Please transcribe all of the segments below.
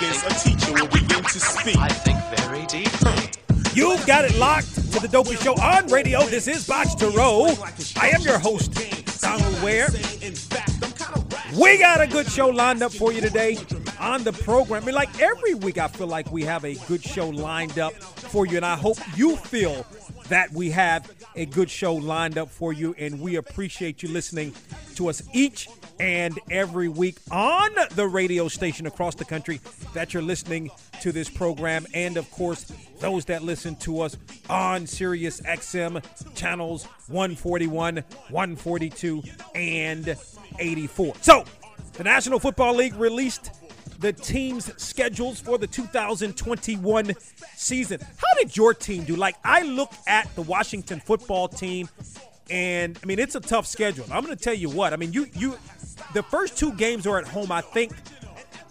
In about four seconds, a teacher will begin to speak. I think very deeply. You've got it locked to the Dopey Show on radio. This is Box to Row. I am your host, Donald Ware. We got a good show lined up for you today on the program. I mean, like every week, I feel like we have a good show lined up for you, and I hope you feel that we have a good show lined up for you, and we appreciate you listening to us each and every week on the radio station across the country that you're listening to this program, and of course, those that listen to us on Sirius XM channels 141, 142, and 84. So, the National Football League released the team's schedules for the 2021 season. How did your team do? Like, I look at the Washington football team, and I mean, it's a tough schedule. I'm going to tell you what. I mean, you you, the first two games are at home. I think,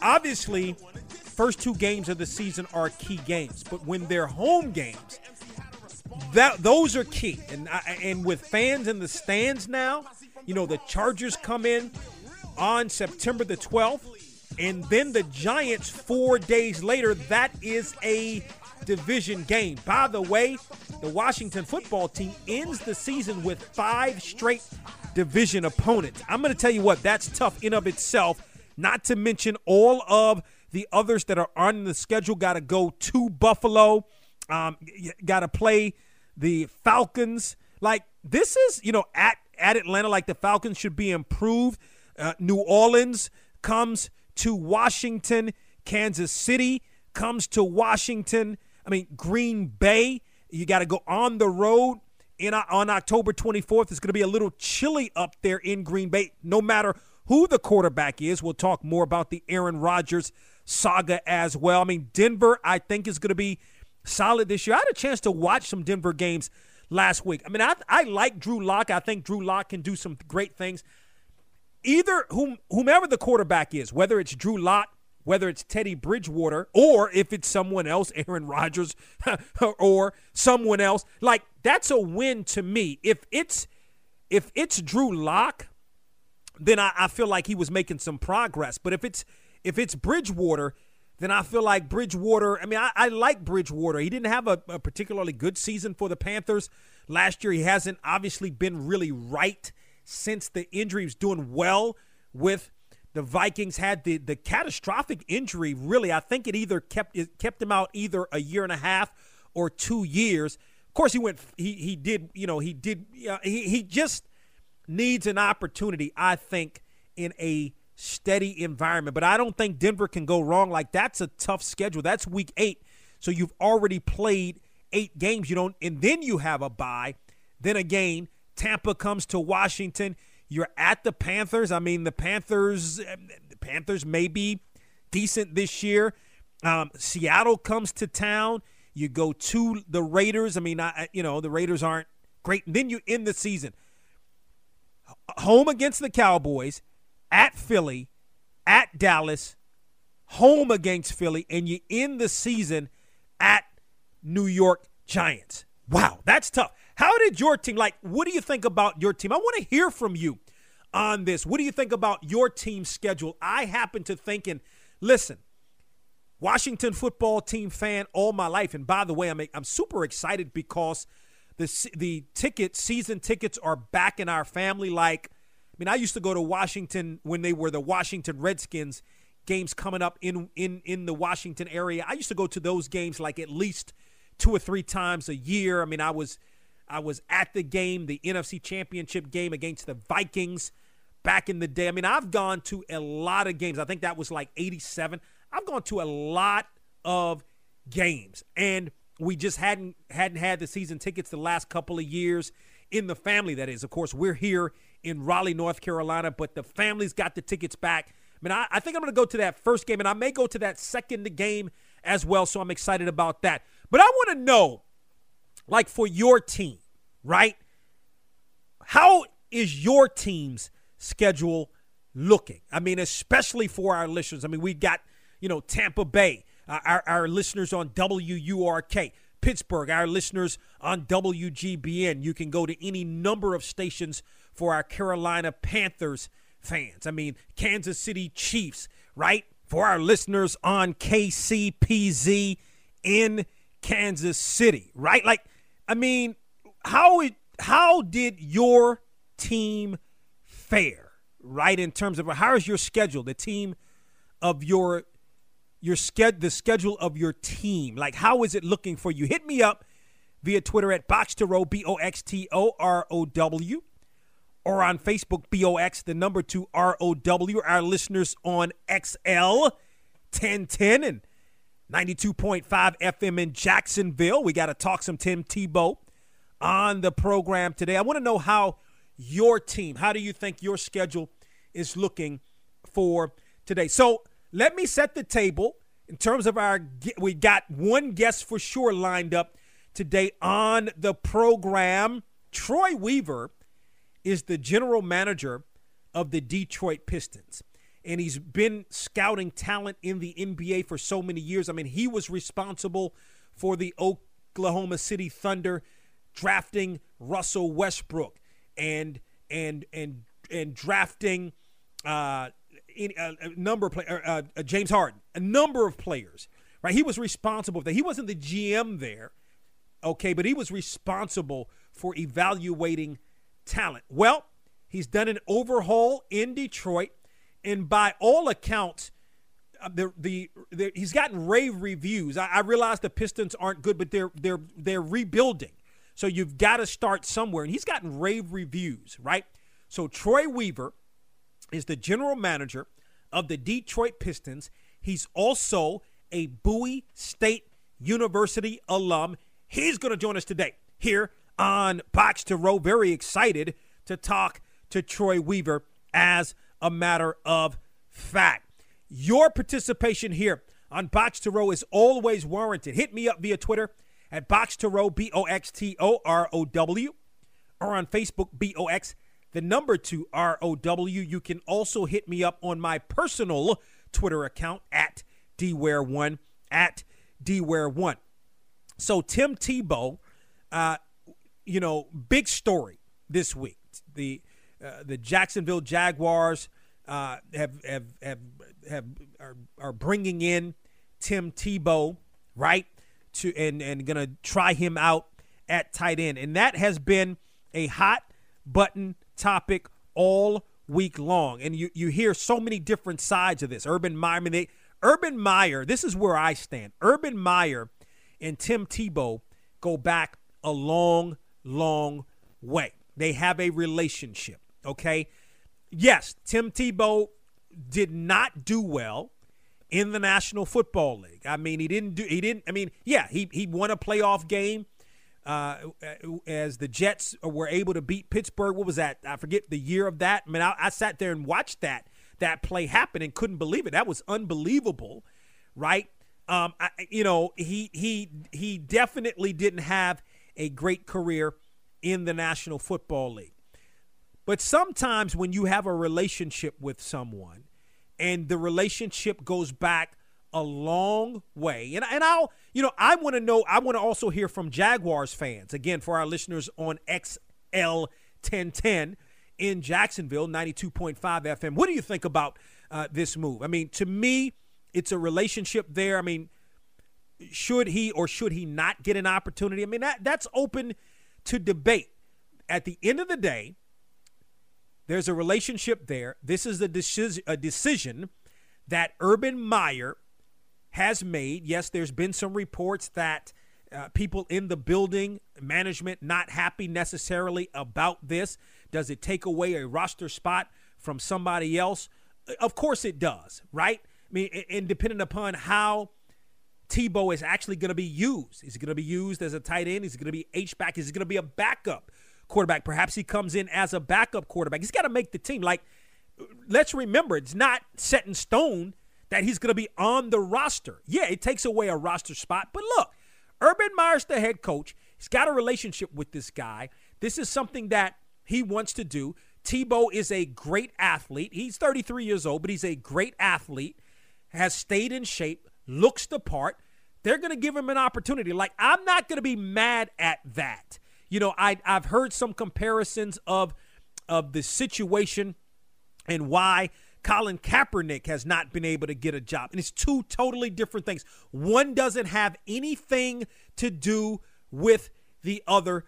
obviously, first two games of the season are key games, but when they're home games, that those are key. And I, and with fans in the stands now, you know, the Chargers come in on September the 12th, and then the Giants four days later. That is a division game. By the way, the Washington football team ends the season with five straight division opponents. I'm going to tell you what, that's tough in of itself, not to mention all of the others that are on the schedule. Got to go to Buffalo, um, got to play the Falcons. Like, this is, you know, at, at Atlanta, like the Falcons should be improved. Uh, New Orleans comes to Washington. Kansas City comes to Washington. I mean, Green Bay, you got to go on the road in uh, on October 24th. It's going to be a little chilly up there in Green Bay, no matter who the quarterback is. We'll talk more about the Aaron Rodgers saga as well. I mean, Denver, I think, is going to be solid this year. I had a chance to watch some Denver games last week. I mean, I, I like Drew Lock. I think Drew Lock can do some great things either whom, whomever the quarterback is, whether it's Drew Lock, whether it's Teddy Bridgewater, or if it's someone else, Aaron Rodgers, or someone else, like that's a win to me. If it's if it's Drew Lock, then I, I feel like he was making some progress. But if it's if it's Bridgewater, then I feel like Bridgewater. I mean, I, I like Bridgewater. He didn't have a, a particularly good season for the Panthers last year. He hasn't obviously been really right since the injury. He's doing well with the Vikings. Had the the catastrophic injury. Really, I think it either kept it kept him out either a year and a half or two years. Of course, he went. He he did. You know, he did. Uh, he he just needs an opportunity. I think in a steady environment. But I don't think Denver can go wrong. Like that's a tough schedule. That's week eight. So you've already played eight games. You don't, and then you have a bye. Then again, Tampa comes to Washington. You're at the Panthers. I mean, the Panthers, the Panthers may be decent this year. Um, Seattle comes to town. You go to the Raiders. I mean, I, you know, the Raiders aren't great. And then you end the season home against the Cowboys, at Philly, at Dallas, home against Philly, and you end the season at New York Giants. Wow, that's tough. How did your team like? What do you think about your team? I want to hear from you on this. What do you think about your team's schedule? I happen to think, and listen, Washington football team fan all my life. And by the way, I'm I'm super excited because the the tickets, season tickets, are back in our family. Like, I mean, I used to go to Washington when they were the Washington Redskins games coming up in in in the Washington area. I used to go to those games like at least two or three times a year. I mean, I was I was at the game, the NFC Championship game against the Vikings back in the day. I mean, I've gone to a lot of games. I think that was like 87. I've gone to a lot of games. And we just hadn't hadn't had the season tickets the last couple of years in the family that is. Of course, we're here in Raleigh, North Carolina, but the family's got the tickets back. I mean, I, I think I'm going to go to that first game, and I may go to that second game as well. So I'm excited about that. But I want to know, like for your team, right? How is your team's schedule looking? I mean, especially for our listeners. I mean, we got you know Tampa Bay, uh, our our listeners on WURK. Pittsburgh, our listeners on WGBN. You can go to any number of stations for our Carolina Panthers fans. I mean, Kansas City Chiefs, right? For our listeners on KCPZ in Kansas City, right? Like, I mean, how it how did your team fare, right? In terms of how is your schedule, the team of your your sched the schedule of your team. Like, how is it looking for you? Hit me up via Twitter at Box to Row, B O X T O R O W, or on Facebook, B O X, the number two R O W. Our listeners on XL 1010 and 92.5 FM in Jacksonville. We got to talk some Tim Tebow on the program today. I want to know how your team, how do you think your schedule is looking for today? So, let me set the table in terms of our. We got one guest for sure lined up today on the program. Troy Weaver is the general manager of the Detroit Pistons. And he's been scouting talent in the NBA for so many years. I mean, he was responsible for the Oklahoma City Thunder drafting Russell Westbrook and and and and drafting uh, any, a, a number of players, uh, uh, James Harden, a number of players, right? He was responsible for that. He wasn't the GM there, okay, but he was responsible for evaluating talent. Well, he's done an overhaul in Detroit, and by all accounts, uh, the, the, the he's gotten rave reviews. I, I realize the Pistons aren't good, but they're they're they're rebuilding, so you've got to start somewhere. And he's gotten rave reviews, right? So Troy Weaver is the general manager of the Detroit Pistons. He's also a Bowie State University alum. He's going to join us today here on Box to Row. Very excited to talk to Troy Weaver as a matter of fact. Your participation here on Box to Row is always warranted. Hit me up via Twitter at Box to Row, B O X T O R O W, or on Facebook, B O X the number two R O W. You can also hit me up on my personal Twitter account at DWare1 at DWare1. So Tim Tebow, uh, you know, big story this week. The uh, the Jacksonville Jaguars uh, have have have have are, are bringing in Tim Tebow, right? To and and gonna try him out at tight end, and that has been a hot button topic all week long. And you, you hear so many different sides of this. Urban Meyer, I mean, they, Urban Meyer, this is where I stand. Urban Meyer and Tim Tebow go back a long, long way. They have a relationship, okay? Yes, Tim Tebow did not do well in the National Football League. I mean, he didn't do he didn't I mean, yeah, he he won a playoff game uh, as the Jets were able to beat Pittsburgh. What was that? I forget the year of that. I mean, I, I sat there and watched that that play happen and couldn't believe it. That was unbelievable, right? Um, I, you know, he he he definitely didn't have a great career in the National Football League. But sometimes when you have a relationship with someone and the relationship goes back a long way. And, and I'll, you know, I want to know, I want to also hear from Jaguars fans. Again, for our listeners on XL 1010 in Jacksonville, 92.5 FM. What do you think about uh, this move? I mean, to me, it's a relationship there. I mean, should he or should he not get an opportunity? I mean, that, that's open to debate. At the end of the day, there's a relationship there. This is a, decision, a decision that Urban Meyer has made. Yes, there's been some reports that uh, people in the building, management not happy necessarily about this? Does it take away a roster spot from somebody else? Uh, Of course it does, right? I mean, and depending upon how Tebow is actually going to be used. Is he going to be used as a tight end? Is he going to be H back? Is he going to be a backup quarterback? Perhaps he comes in as a backup quarterback. He's got to make the team. Like, let's remember, it's not set in stone that he's going to be on the roster. Yeah, it takes away a roster spot. But look, Urban Meyer's the head coach. He's got a relationship with this guy. This is something that he wants to do. Tebow is a great athlete. He's 33 years old, but he's a great athlete, has stayed in shape, looks the part. They're going to give him an opportunity. Like, I'm not going to be mad at that. You know, I, I've heard some comparisons of, of the situation and why Colin Kaepernick has not been able to get a job. And it's two totally different things. One doesn't have anything to do with the other.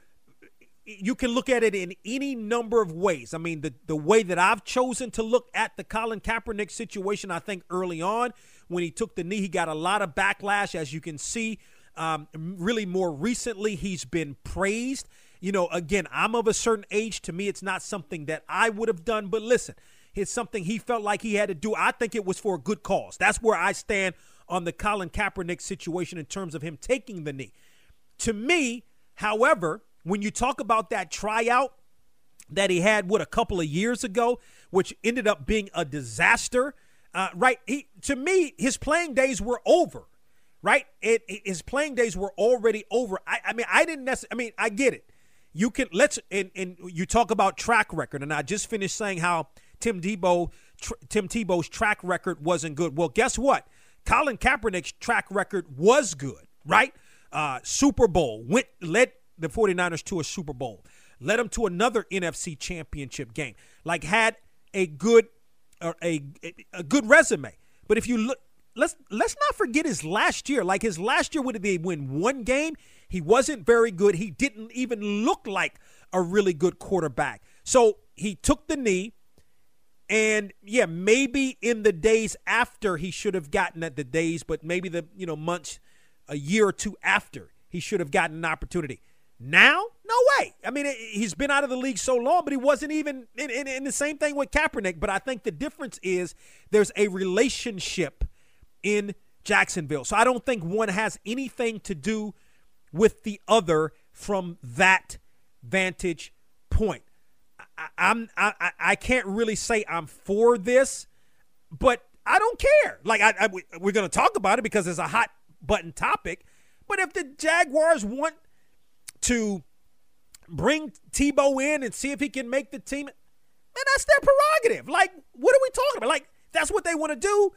You can look at it in any number of ways. I mean, the, the way that I've chosen to look at the Colin Kaepernick situation, I think early on when he took the knee, he got a lot of backlash, as you can see. Um, really, more recently, he's been praised. You know, again, I'm of a certain age. To me, it's not something that I would have done. But listen, it's something he felt like he had to do. I think it was for a good cause. That's where I stand on the Colin Kaepernick situation in terms of him taking the knee. To me, however, when you talk about that tryout that he had, what, a couple of years ago, which ended up being a disaster, uh, right? He, to me, his playing days were over, right? It, it- his playing days were already over. I, I mean, I didn't necessarily, I mean, I get it. You can, let's, and, and you talk about track record, and I just finished saying how Tim Tebow, tr- Tim Tebow's track record wasn't good. Well, guess what? Colin Kaepernick's track record was good, right? Uh, Super Bowl went led the 49ers to a Super Bowl, led them to another NFC championship game. Like had a good or a a good resume. But if you look let's let's not forget his last year. Like his last year would they win one game, he wasn't very good. He didn't even look like a really good quarterback. So he took the knee and yeah, maybe in the days after he should have gotten at the days, but maybe the you know months, a year or two after he should have gotten an opportunity. Now, no way. I mean, he's been out of the league so long, but he wasn't even in, in, in the same thing with Kaepernick. But I think the difference is there's a relationship in Jacksonville. So I don't think one has anything to do with the other from that vantage point. I, I'm I, I- can't really say I'm for this, but I don't care. Like I, I we- we're going to talk about it because it's a hot button topic. But if the Jaguars want to bring Tebow in and see if he can make the team, man, that's their prerogative. Like, what are we talking about? Like, that's what they want to do.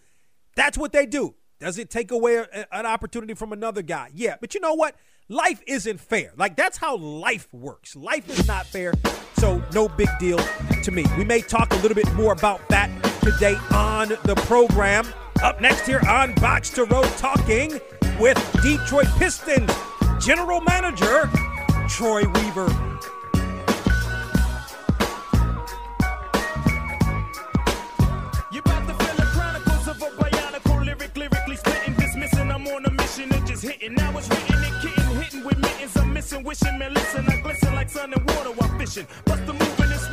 That's what they do. Does it take away a- an opportunity from another guy? Yeah, but you know what? Life isn't fair. Like that's how life works. Life is not fair, so no big deal to me. We may talk a little bit more about that today on the program. Up next here on Box to Row, talking with Detroit Pistons general manager Troy Weaver. Mission, hitting. Now it's written, it kitten, hitting with mittens. I'm missing, wishing, man, listen. I glisten like sun and water while fishing. Bust the move in this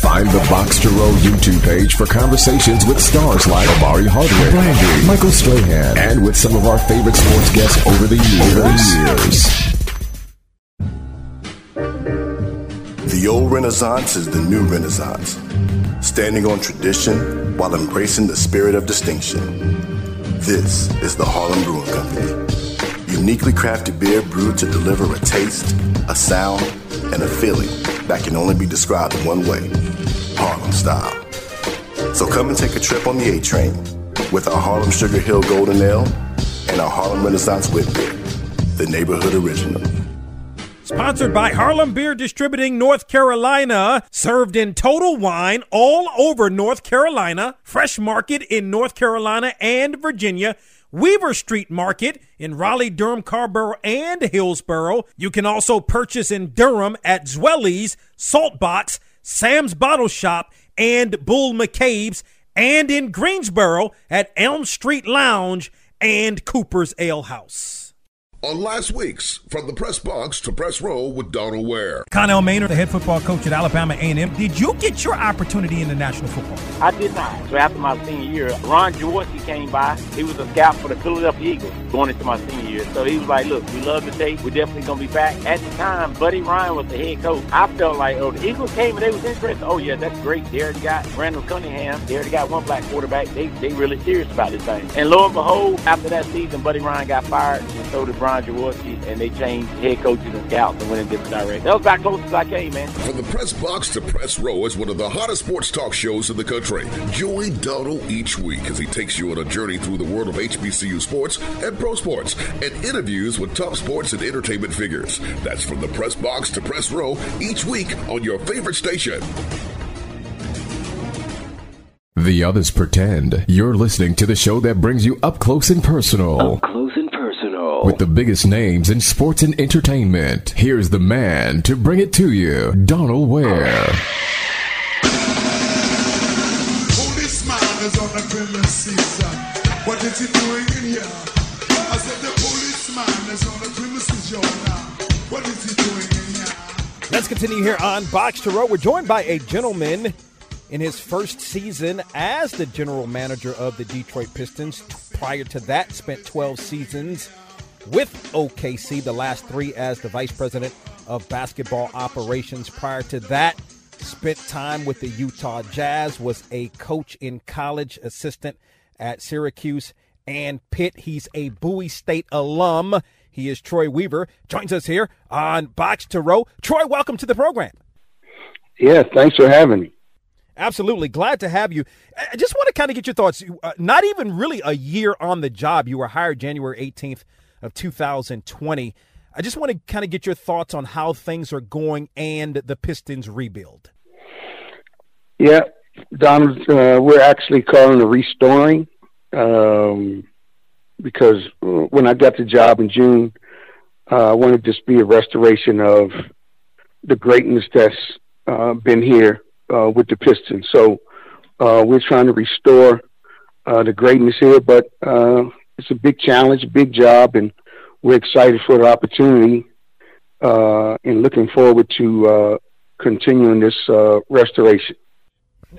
Find the Box to Row YouTube page for conversations with stars like Omari Hardwick, Brandy, Michael Strahan, and with some of our favorite sports guests over the years. Over the years. The old Renaissance is the new Renaissance, standing on tradition while embracing the spirit of distinction. This is the Harlem Brewing Company. Uniquely crafted beer brewed to deliver a taste, a sound, and a feeling that can only be described in one way Harlem style. So come and take a trip on the A train with our Harlem Sugar Hill Golden Ale and our Harlem Renaissance Wit Beer, the neighborhood original. Sponsored by Harlem Beer Distributing North Carolina, served in Total Wine all over North Carolina, Fresh Market in North Carolina and Virginia, Weaver Street Market in Raleigh, Durham, Carrboro, and Hillsborough. You can also purchase in Durham at Zweli's, Saltbox, Sam's Bottle Shop, and Bull McCabe's, and in Greensboro at Elm Street Lounge and Cooper's Ale House. On last week's From the Press Box to Press Row with Donald Ware. Connell Maynard, the head football coach at Alabama A&M. Did you get your opportunity in the National Football? I did not. So after my senior year, Ron Jaworski came by. He was a scout for the Philadelphia Eagles going into my senior year. So he was like, look, we love the tape. We're definitely going to be back. At the time, Buddy Ryan was the head coach. I felt like, oh, the Eagles came and they was interested. Oh, yeah, that's great. They already got Randall Cunningham. They already got one black quarterback. They, they really serious about this thing. And lo and behold, after that season, Buddy Ryan got fired and so did Ron Jaworski and they changed head coaches and scouts and went in different directions. That was about close as I came, man. From the press box to press row is one of the hottest sports talk shows in the country. Join Donald each week as he takes you on a journey through the world of HBCU sports and pro sports and interviews with top sports and entertainment figures. That's from the press box to press row each week on your favorite station. The others pretend. You're listening to the show that brings you up close and personal. Up close and personal. With the biggest names in sports and entertainment. Here's the man to bring it to you, Donald Ware. Policeman is on the premises. What is he doing in here? I said the policeman is on the premises, yo, now. What is he doing in here? Let's continue here on Box to Row. We're joined by a gentleman in his first season as the general manager of the Detroit Pistons. Prior to that, spent 12 seasons with OKC, the last three as the vice president of basketball operations. Prior to that, spent time with the Utah Jazz, was a coach in college, assistant at Syracuse and Pitt. He's a Bowie State alum. He is Troy Weaver, joins us here on Box to Row. Troy, welcome to the program. Yeah, thanks for having me. Absolutely. Glad to have you. I just want to kind of get your thoughts. Uh, not even really a year on the job. You were hired January 18th of 2020. I just want to kind of get your thoughts on how things are going and the Pistons rebuild. Yeah, Donald, uh, we're actually calling it restoring um, because when I got the job in June, uh, I wanted this to be a restoration of the greatness that's uh, been here uh, with the Pistons. So uh, we're trying to restore uh, the greatness here, but it's a big challenge, a big job, and we're excited for the opportunity uh, and looking forward to uh, continuing this restoration.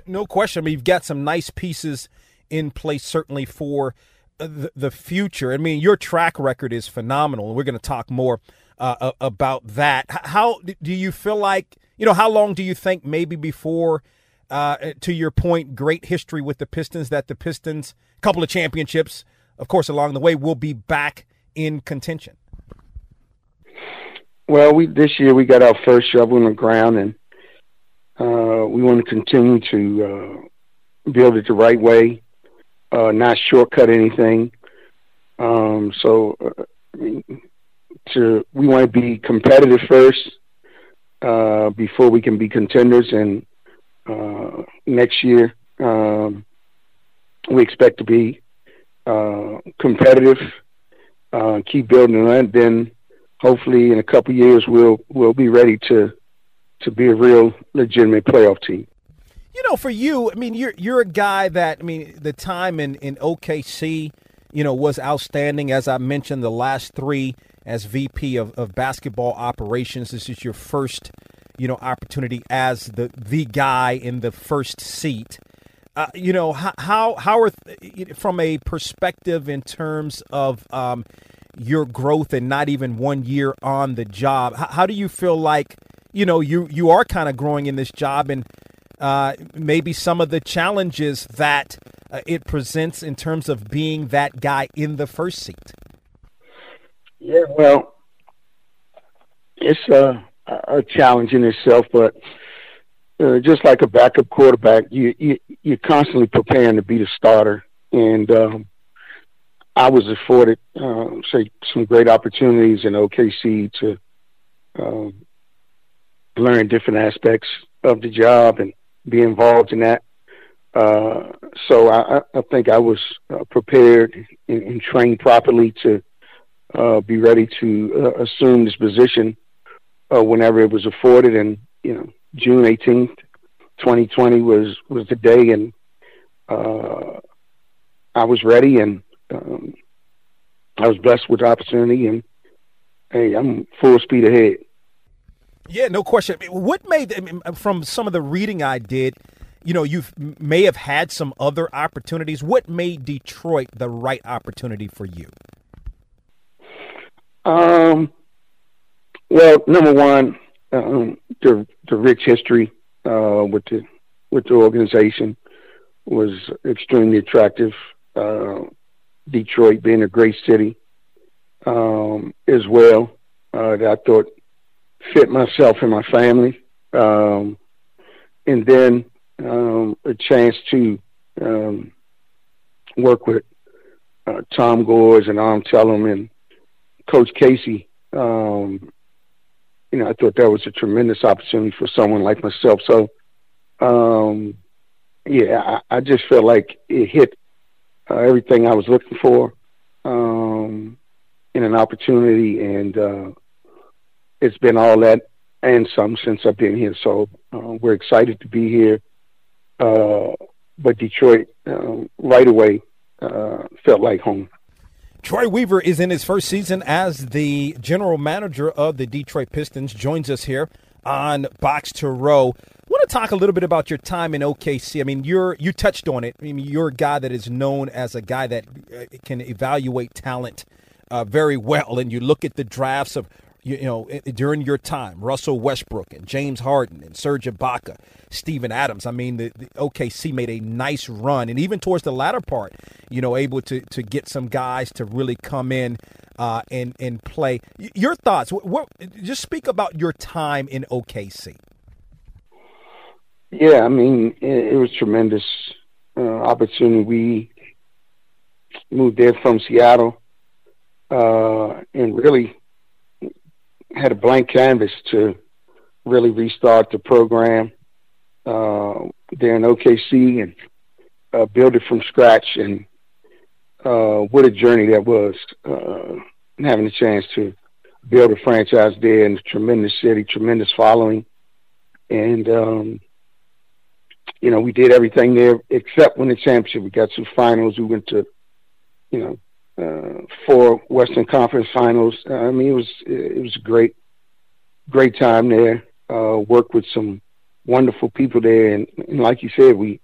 No question. I mean, you've got some nice pieces in place, certainly for the, the future. I mean, your track record is phenomenal, and we're going to talk more uh, about that. How do you feel like you know, how long do you think maybe before, uh, to your point, great history with the Pistons, that the Pistons, couple of championships, of course, along the way, will be back in contention? Well, we this year we got our first shovel in the ground, and uh, we want to continue to uh, build it the right way, uh, not shortcut anything. Um, so, uh, to we want to be competitive first, uh, before we can be contenders. And uh, next year, um, we expect to be uh, competitive, uh, keep building on. Then, hopefully, in a couple years, we'll we'll be ready to to be a real legitimate playoff team. You know, for you, I mean, you're you're a guy that I mean, the time in in OKC, you know, was outstanding. As I mentioned, the last three as VP of, of basketball operations. This is your first, you know, opportunity as the the guy in the first seat. Uh, you know how how are from a perspective in terms of um, your growth and not even one year on the job. How, how do you feel like you know you you are kind of growing in this job and uh, maybe some of the challenges that uh, it presents in terms of being that guy in the first seat? Yeah, well, it's a, a challenge in itself, but uh, just like a backup quarterback, you, you you're constantly preparing to be the starter, and um, I was afforded uh, say some great opportunities in OKC to um, learn different aspects of the job and be involved in that. Uh, so I, I think I was uh, prepared and, and trained properly to uh, be ready to uh, assume this position uh, whenever it was afforded. And you know, June eighteenth, twenty twenty was was the day, and uh, I was ready, and um, I was blessed with the opportunity, and hey, I'm full speed ahead. Yeah, no question. What made I mean, from some of the reading I did, you know, you may have had some other opportunities. What made Detroit the right opportunity for you? Um, well, number one, um, the the rich history uh, with the with the organization was extremely attractive. Uh, Detroit being a great city um, as well uh, that I thought fit myself and my family. Um, and then um, a chance to um, work with uh, Tom Gores and Arn Tellem and Coach Casey. Um, you know, I thought that was a tremendous opportunity for someone like myself. So, um, yeah, I, I just felt like it hit uh, everything I was looking for um, in an opportunity, and uh, it's been all that and some since I've been here. So uh, we're excited to be here. Uh, but Detroit, um, right away, uh, felt like home. Troy Weaver is in his first season as the general manager of the Detroit Pistons. Joins us here on Box to Row. I want to talk a little bit about your time in OKC. I mean, you're you touched on it. I mean, you're a guy that is known as a guy that uh, can evaluate talent uh, very well, and you look at the drafts of you, you know, during your time, Russell Westbrook and James Harden and Serge Ibaka, Steven Adams. I mean, the, the, OKC made a nice run, and even towards the latter part, you know, able to to get some guys to really come in uh, and and play. Your thoughts? What, what, just speak about your time in OKC. Yeah, I mean, it, it was tremendous uh, opportunity. We moved there from Seattle, uh, and really had a blank canvas to really restart the program uh, there in OKC and uh, build it from scratch. And uh, what a journey that was, uh, having the chance to build a franchise there in a tremendous city, tremendous following. And, um, you know, we did everything there except win the championship. We got to finals. We went to, you know, uh, four Western Conference Finals. Uh, I mean, it was it was a great great time there. Uh, worked with some wonderful people there, and, and like you said, we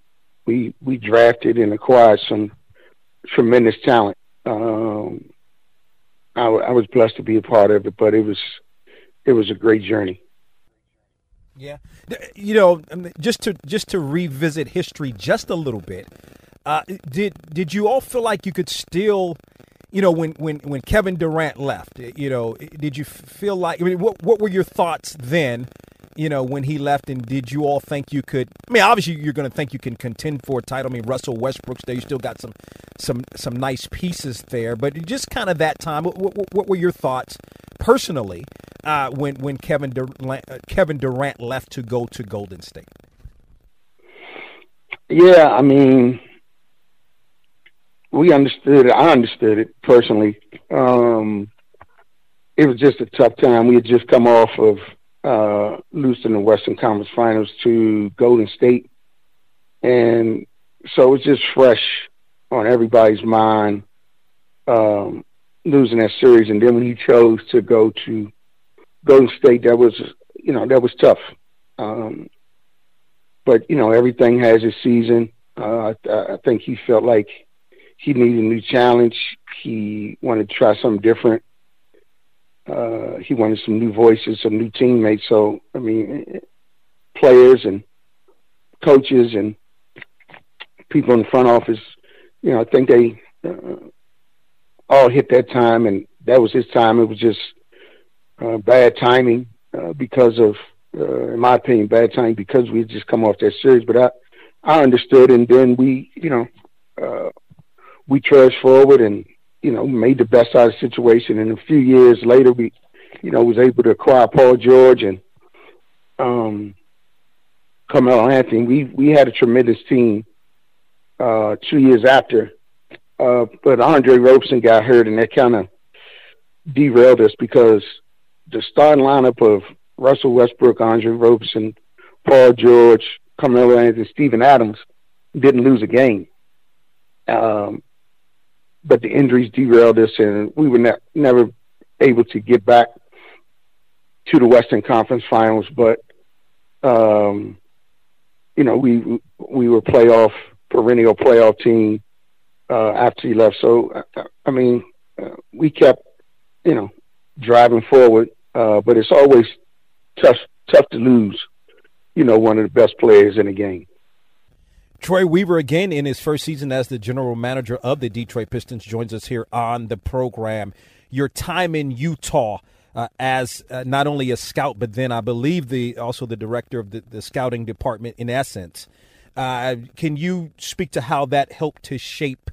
we we drafted and acquired some tremendous talent. Um, I, I was blessed to be a part of it, but it was it was a great journey. Yeah, you know, just to just to revisit history just a little bit. Uh, did did you all feel like you could still, you know, when when when Kevin Durant left, you know, did you feel like? I mean, what what were your thoughts then? You know, when he left, and did you all think you could? I mean, obviously, you're going to think you can contend for a title. I mean, Russell Westbrook's there. You still got some some some nice pieces there, but just kind of that time. What, what, what were your thoughts personally uh, when when Kevin Durant, uh, Kevin Durant left to go to Golden State? Yeah, I mean, we understood it. I understood it personally. Um, it was just a tough time. We had just come off of uh, losing the Western Conference Finals to Golden State, and so it was just fresh on everybody's mind um, losing that series. And then when he chose to go to Golden State, that was you know that was tough. Um, but you know everything has its season. Uh, I, I think he felt like he needed a new challenge. He wanted to try something different. Uh, he wanted some new voices, some new teammates. So, I mean, players and coaches and people in the front office, you know, I think they uh, all hit that time, and that was his time. It was just uh, bad timing uh, because of, uh, in my opinion, bad timing because we had just come off that series. But I, I understood, and then we, you know, uh, we trudged forward and you know made the best out of the situation. And a few years later, we you know was able to acquire Paul George and um, Carmelo Anthony. We we had a tremendous team. Uh, two years after, uh, but Andre Roberson got hurt, and that kind of derailed us because the starting lineup of Russell Westbrook, Andre Roberson, Paul George, Carmelo Anthony, Steven Adams didn't lose a game. Um, but the injuries derailed us, and we were ne- never able to get back to the Western Conference Finals, but um, you know we we were playoff perennial playoff team uh, after he left. So I mean, uh, we kept you know driving forward, uh, but it's always tough tough to lose. You know, one of the best players in the game. Troy Weaver, again in his first season as the general manager of the Detroit Pistons, joins us here on the program. Your time in Utah uh, as uh, not only a scout, but then I believe the also the director of the, the scouting department. In essence, uh, can you speak to how that helped to shape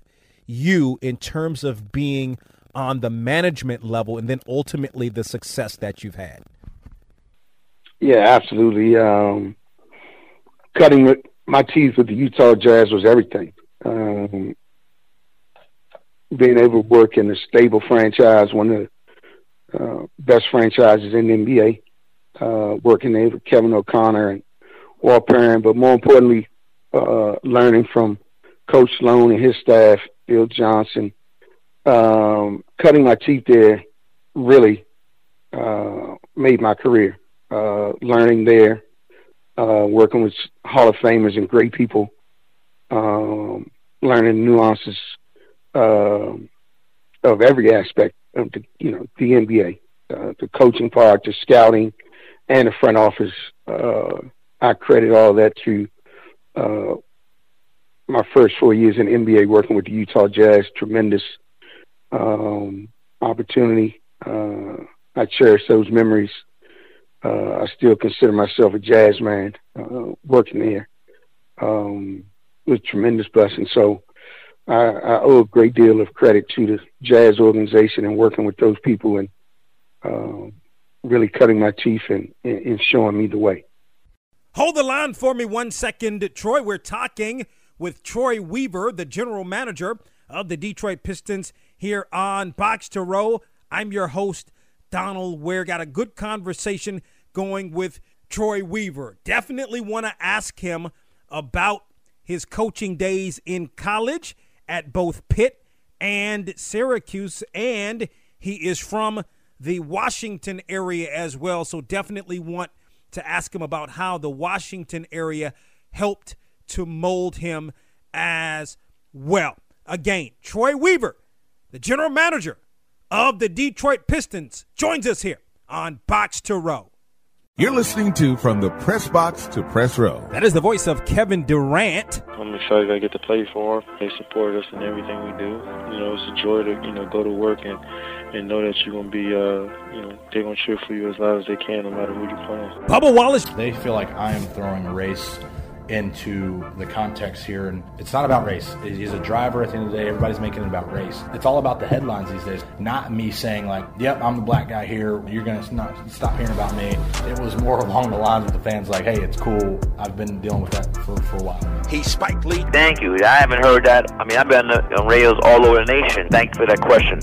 you in terms of being on the management level, and then ultimately the success that you've had? Yeah, absolutely. Um, cutting my teeth with the Utah Jazz was everything. Um, being able to work in a stable franchise, one of the uh, best franchises in the NBA, uh, working there with Kevin O'Connor and Walt Perrin, but more importantly, uh, learning from Coach Sloan and his staff, Phil Johnson. Um, cutting my teeth there really uh, made my career. Uh, learning there, uh, working with Hall of Famers and great people, um, learning nuances uh, of every aspect of the you know the NBA, uh, the coaching part, the scouting, and the front office. Uh, I credit all that to uh, my first four years in NBA working with the Utah Jazz. Tremendous um, opportunity. I cherish those memories uh, I still consider myself a jazz man uh, working there. Um, it was a tremendous blessing. So I, I, owe a great deal of credit to the jazz organization and working with those people and uh, really cutting my teeth and, and showing me the way. Hold the line for me one second, Troy. We're talking with Troy Weaver, the general manager of the Detroit Pistons, here on Box to Row. I'm your host, Donald Ware. Got a good conversation going with Troy Weaver. Definitely want to ask him about his coaching days in college at both Pitt and Syracuse. And he is from the Washington area as well. So definitely want to ask him about how the Washington area helped to mold him as well. Again, Troy Weaver, the general manager of the Detroit Pistons, joins us here on Box to Row. You're listening to From the Press Box to Press Row. That is the voice of Kevin Durant. I'm excited I get to play for them. They support us in everything we do. You know, it's a joy to, you know, go to work and, and know that you're going to be, uh, you know, they're going to cheer for you as loud as they can no matter who you're playing. Bubba Wallace. They feel like I am throwing a race into the context here. And it's not about race. He's a driver at the end of the day. Everybody's making it about race. It's all about the headlines these days, not me saying, like, yep, I'm the black guy here. You're going to stop hearing about me. It was more along the lines of the fans, like, hey, it's cool. I've been dealing with that for, for a while. He's Spike Lee. Thank you. I haven't heard that. I mean, I've been on radios all over the nation. Thank you for that question.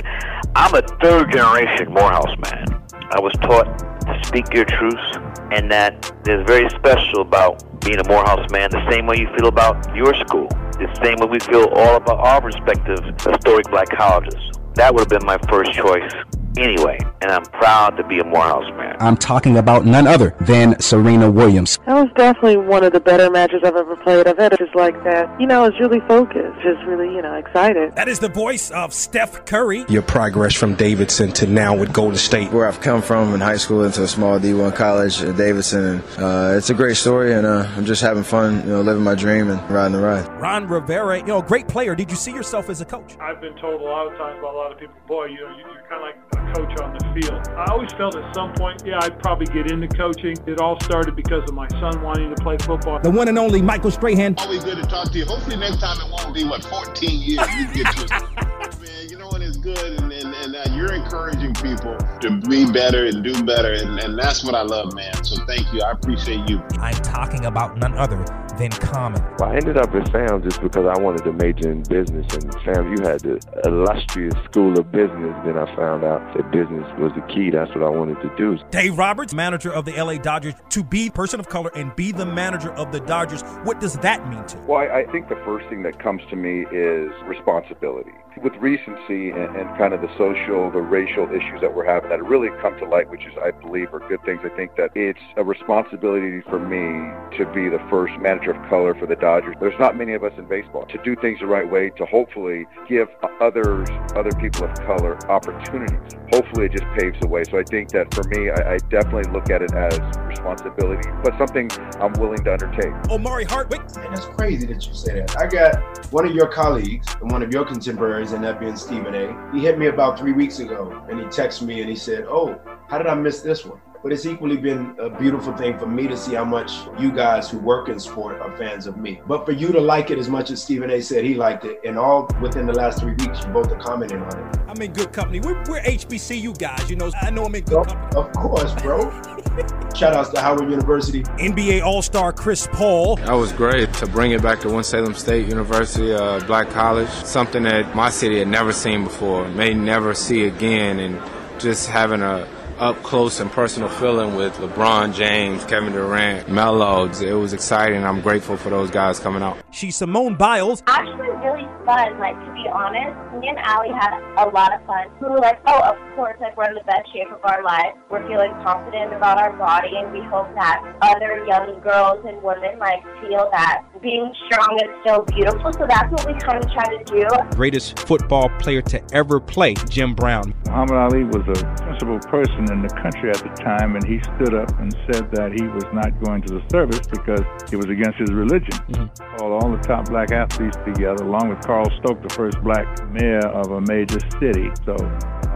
I'm a third generation Morehouse man. I was taught to speak your truths, and that there's very special about being a Morehouse man the same way you feel about your school, the same way we feel all about our respective historic black colleges. That would have been my first choice anyway, and I'm proud to be a Morehouse man. I'm talking about none other than Serena Williams. That was definitely one of the better matches I've ever played. I've had just like that. You know, I was really focused, just really, you know, excited. That is the voice of Steph Curry. Your progress from Davidson to now with Golden State. Where I've come from in high school into a small D1 college at Davidson. Uh, it's a great story, and uh, I'm just having fun, you know, living my dream and riding the ride. Ron Rivera, you know, great player. Did you see yourself as a coach? I've been told a lot of times by a lot of people, boy, you know, you're kind of like a coach on the field. I always felt at some point, yeah, I'd probably get into coaching. It all started because of my son wanting to play football. The one and only Michael Strahan. Always good to talk to you. Hopefully next time it won't be, what, 14 years you get to. Man, you know what is good, and, and, and uh, you're encouraging people to be better and do better, and, and that's what I love, man. So thank you. I appreciate you. I'm talking about none other than Common. Well, I ended up at Sam just because I wanted to major in business, and Sam, you had the illustrious school of business. Then I found out that business was the key. That's what I wanted to do. Dave Roberts, manager of the LA Dodgers, to be person of color and be the manager of the Dodgers. What does that mean to you? Well, I, I think the first thing that comes to me is responsibility. With recency and, and kind of the social, the racial issues that we're having that really come to light, which is, I believe, are good things. I think that it's a responsibility for me to be the first manager of color for the Dodgers. There's not many of us in baseball to do things the right way, to hopefully give others, other people of color, opportunities. Hopefully, it just paves the way. So I think that for me, I, I definitely look at it as responsibility, but something I'm willing to undertake. Omari Hardwick. And that's crazy that you say that. I got one of your colleagues and one of your contemporaries, and that being Stephen A. He hit me about three weeks ago, and he texted me and he said, "Oh, how did I miss this one?" But it's equally been a beautiful thing for me to see how much you guys who work in sport are fans of me. But for you to like it as much as Stephen A. said he liked it, and all within the last three weeks, you both are commenting on it. I'm in good company. We're, we're HBCU guys, you know. I know I'm in good company. Of course, bro. Shout outs to Howard University. NBA All Star Chris Paul. That was great to bring it back to Winston-Salem State University, uh, Black College. Something that my city had never seen before, may never see again, and just having a up close and personal feeling with LeBron James, Kevin Durant, Melo. It was exciting. I'm grateful for those guys coming out. She's Simone Biles. Actually, really fun. Like to be honest, me and Allie had a lot of fun. We were like, oh, of course, like we're in the best shape of our lives. We're feeling confident about our body, and we hope that other young girls and women like feel that being strong is still beautiful. So that's what we kind of try to do. Greatest football player to ever play, Jim Brown. Muhammad Ali was a principal person in the country at the time, and he stood up and said that he was not going to the service because it was against his religion. Mm-hmm. Called all the top black athletes together, along with Carl Stokes, the first black mayor of a major city. So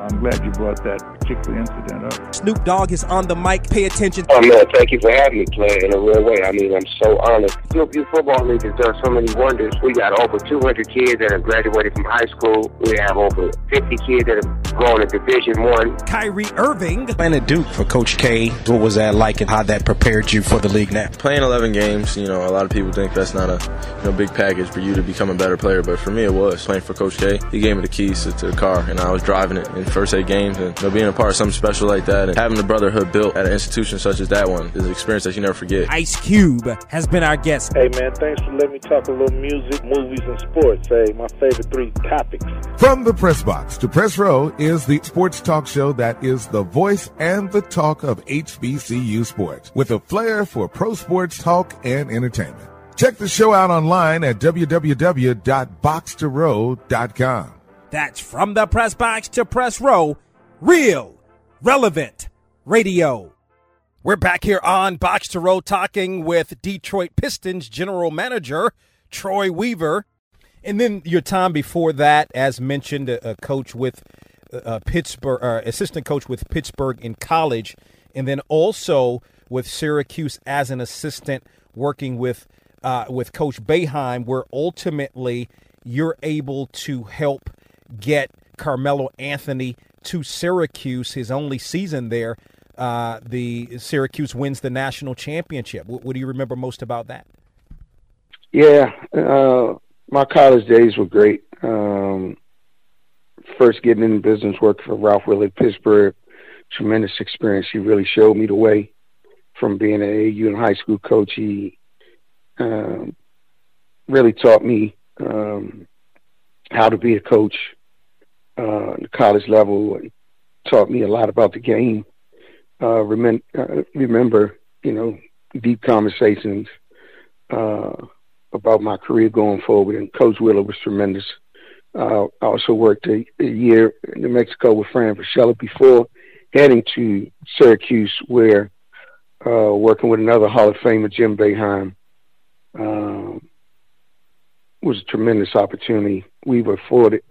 I'm glad you brought that particular incident up. Snoop Dogg is on the mic. Pay attention. Oh man, thank you for having me play in a real way. I mean, I'm so honored. Snoop Youth Football League has done so many wonders. We got over 200 kids that have graduated from high school. We have over 50 kids that have gone to Division One. Kyrie Irving. Playing at Duke for Coach K. What was that like, and how that prepared you for the league now? Playing 11 games, you know, a lot of people think that's not a you know big package for you to become a better player, but for me it was. Playing for Coach K, he gave me the keys to, to the car, and I was driving it in first eight games, and you know, being a part of something special like that, and having the brotherhood built at an institution such as that one is an experience that you never forget. Ice Cube has been our guest. Hey man, thanks for letting me talk a little music, movies, and sports. Hey, my favorite three topics. From the press box to press row is the sports talk show that is the voice and the talk of HBCU sports with a flair for pro sports talk and entertainment. Check the show out online at www.boxtorow.com. That's from the press box to press row, real, relevant radio. We're back here on Box to Row talking with Detroit Pistons general manager Troy Weaver. And then your time before that, as mentioned, a, a coach with uh, Pittsburgh, uh, assistant coach with Pittsburgh in college, and then also with Syracuse as an assistant, working with uh, with Coach Boeheim, where ultimately you're able to help get Carmelo Anthony to Syracuse, his only season there. Uh, the Syracuse wins the national championship. What, what, do you remember most about that? Yeah, uh, my college days were great. Um, first getting in business, working for Ralph Willard Pittsburgh, tremendous experience. He really showed me the way from being an AAU and high school coach. He um, really taught me um, how to be a coach uh, at the college level and taught me a lot about the game. Uh, remember, uh, remember, you know, deep conversations uh, about my career going forward. And Coach Willard was tremendous. Uh, I also worked a, a, year in New Mexico with Fran Fraschilla before heading to Syracuse, where uh, working with another Hall of Famer, Jim Boeheim, um, was a tremendous opportunity. We were afforded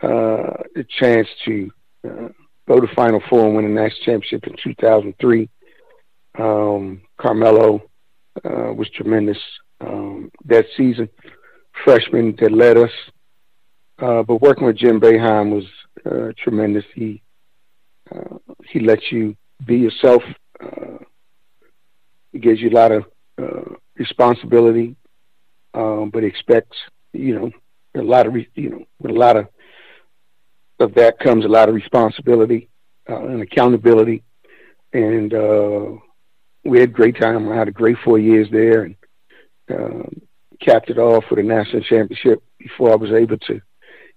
uh, the chance to uh, go to Final Four and win the national championship in 2003. Um, Carmelo uh, was tremendous um, that season. Freshman that led us, uh, but working with Jim Boeheim was uh, tremendous. He uh, he lets you be yourself. he gives you a lot of responsibility, um, but expects you know a lot of re- you know with a lot of of that comes a lot of responsibility uh, and accountability, and uh, we had a great time. I had a great four years there, and uh, capped it off with a national championship before I was able to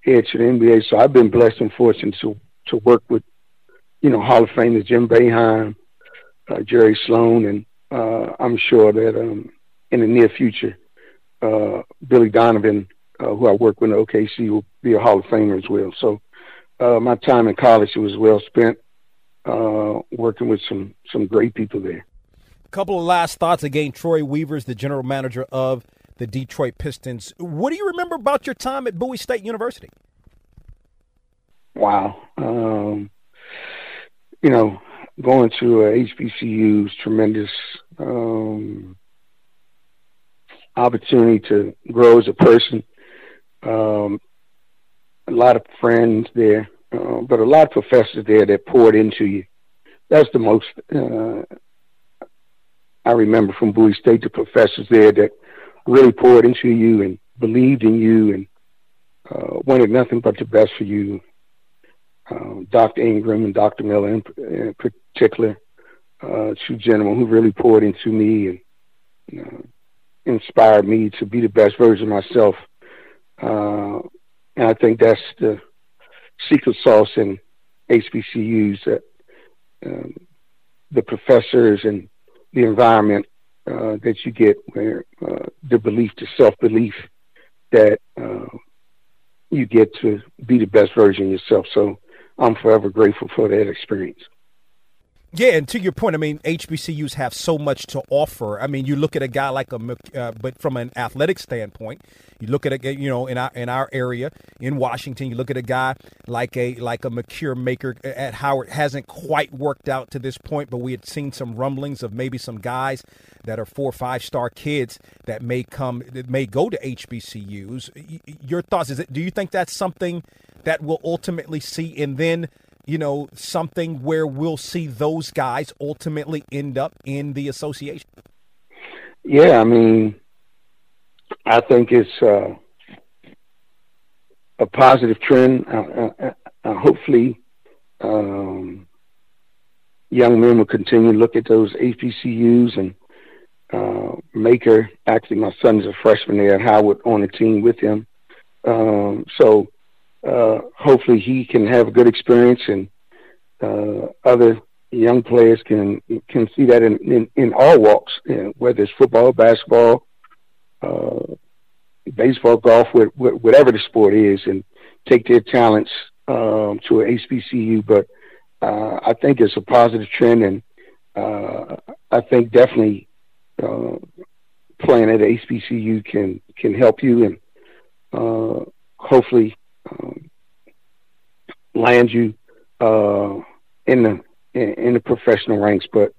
head to the NBA. So I've been blessed and fortunate to to work with, you know, Hall of Famers Jim Boeheim, uh, Jerry Sloan, and uh, I'm sure that um, in the near future, uh, Billy Donovan, uh, who I work with in OKC, will be a Hall of Famer as well. So uh, my time in college was well spent uh, working with some some great people there. A couple of last thoughts again. Troy Weaver's the general manager of the Detroit Pistons. What do you remember about your time at Bowie State University? Wow. Um, you know, going to uh, HBCU's tremendous um, opportunity to grow as a person. Um, a lot of friends there, uh, but a lot of professors there that poured into you. That's the most uh, I remember from Bowie State. The professors there that really poured into you and believed in you and uh, wanted nothing but the best for you. Uh, Dr. Ingram and Dr. Miller in, in particular, uh, two gentlemen who really poured into me and you know, inspired me to be the best version of myself. Uh, and I think that's the secret sauce in HBCUs that um, the professors and the environment uh, that you get where uh, the belief, the self belief that uh, you get to be the best version of yourself. So I'm forever grateful for that experience. Yeah, and to your point, I mean, HBCUs have so much to offer. I mean, you look at a guy like a, uh, but from an athletic standpoint, you look at a, you know, in our in our area in Washington, you look at a guy like a like a Makur Maker at Howard hasn't quite worked out to this point, but we had seen some rumblings of maybe some guys that are four or five star kids that may come that may go to HBCUs. Your thoughts is it? Do you think that's something that we'll ultimately see, and then? You know, something where we'll see those guys ultimately end up in the association? Yeah, I mean, I think it's uh, a positive trend. Hopefully, um, young men will continue to look at those HBCUs and uh, Maker. Actually, my son is a freshman there at Howard on the team with him. Um, so uh, hopefully he can have a good experience and uh, other young players can can see that in in, in all walks, you know, whether it's football, basketball, uh, baseball, golf, whatever the sport is, and take their talents um, to an HBCU. But uh, I think it's a positive trend, and uh, I think definitely uh, playing at HBCU can can help you and uh, hopefully um, land you uh, in the in, the professional ranks. But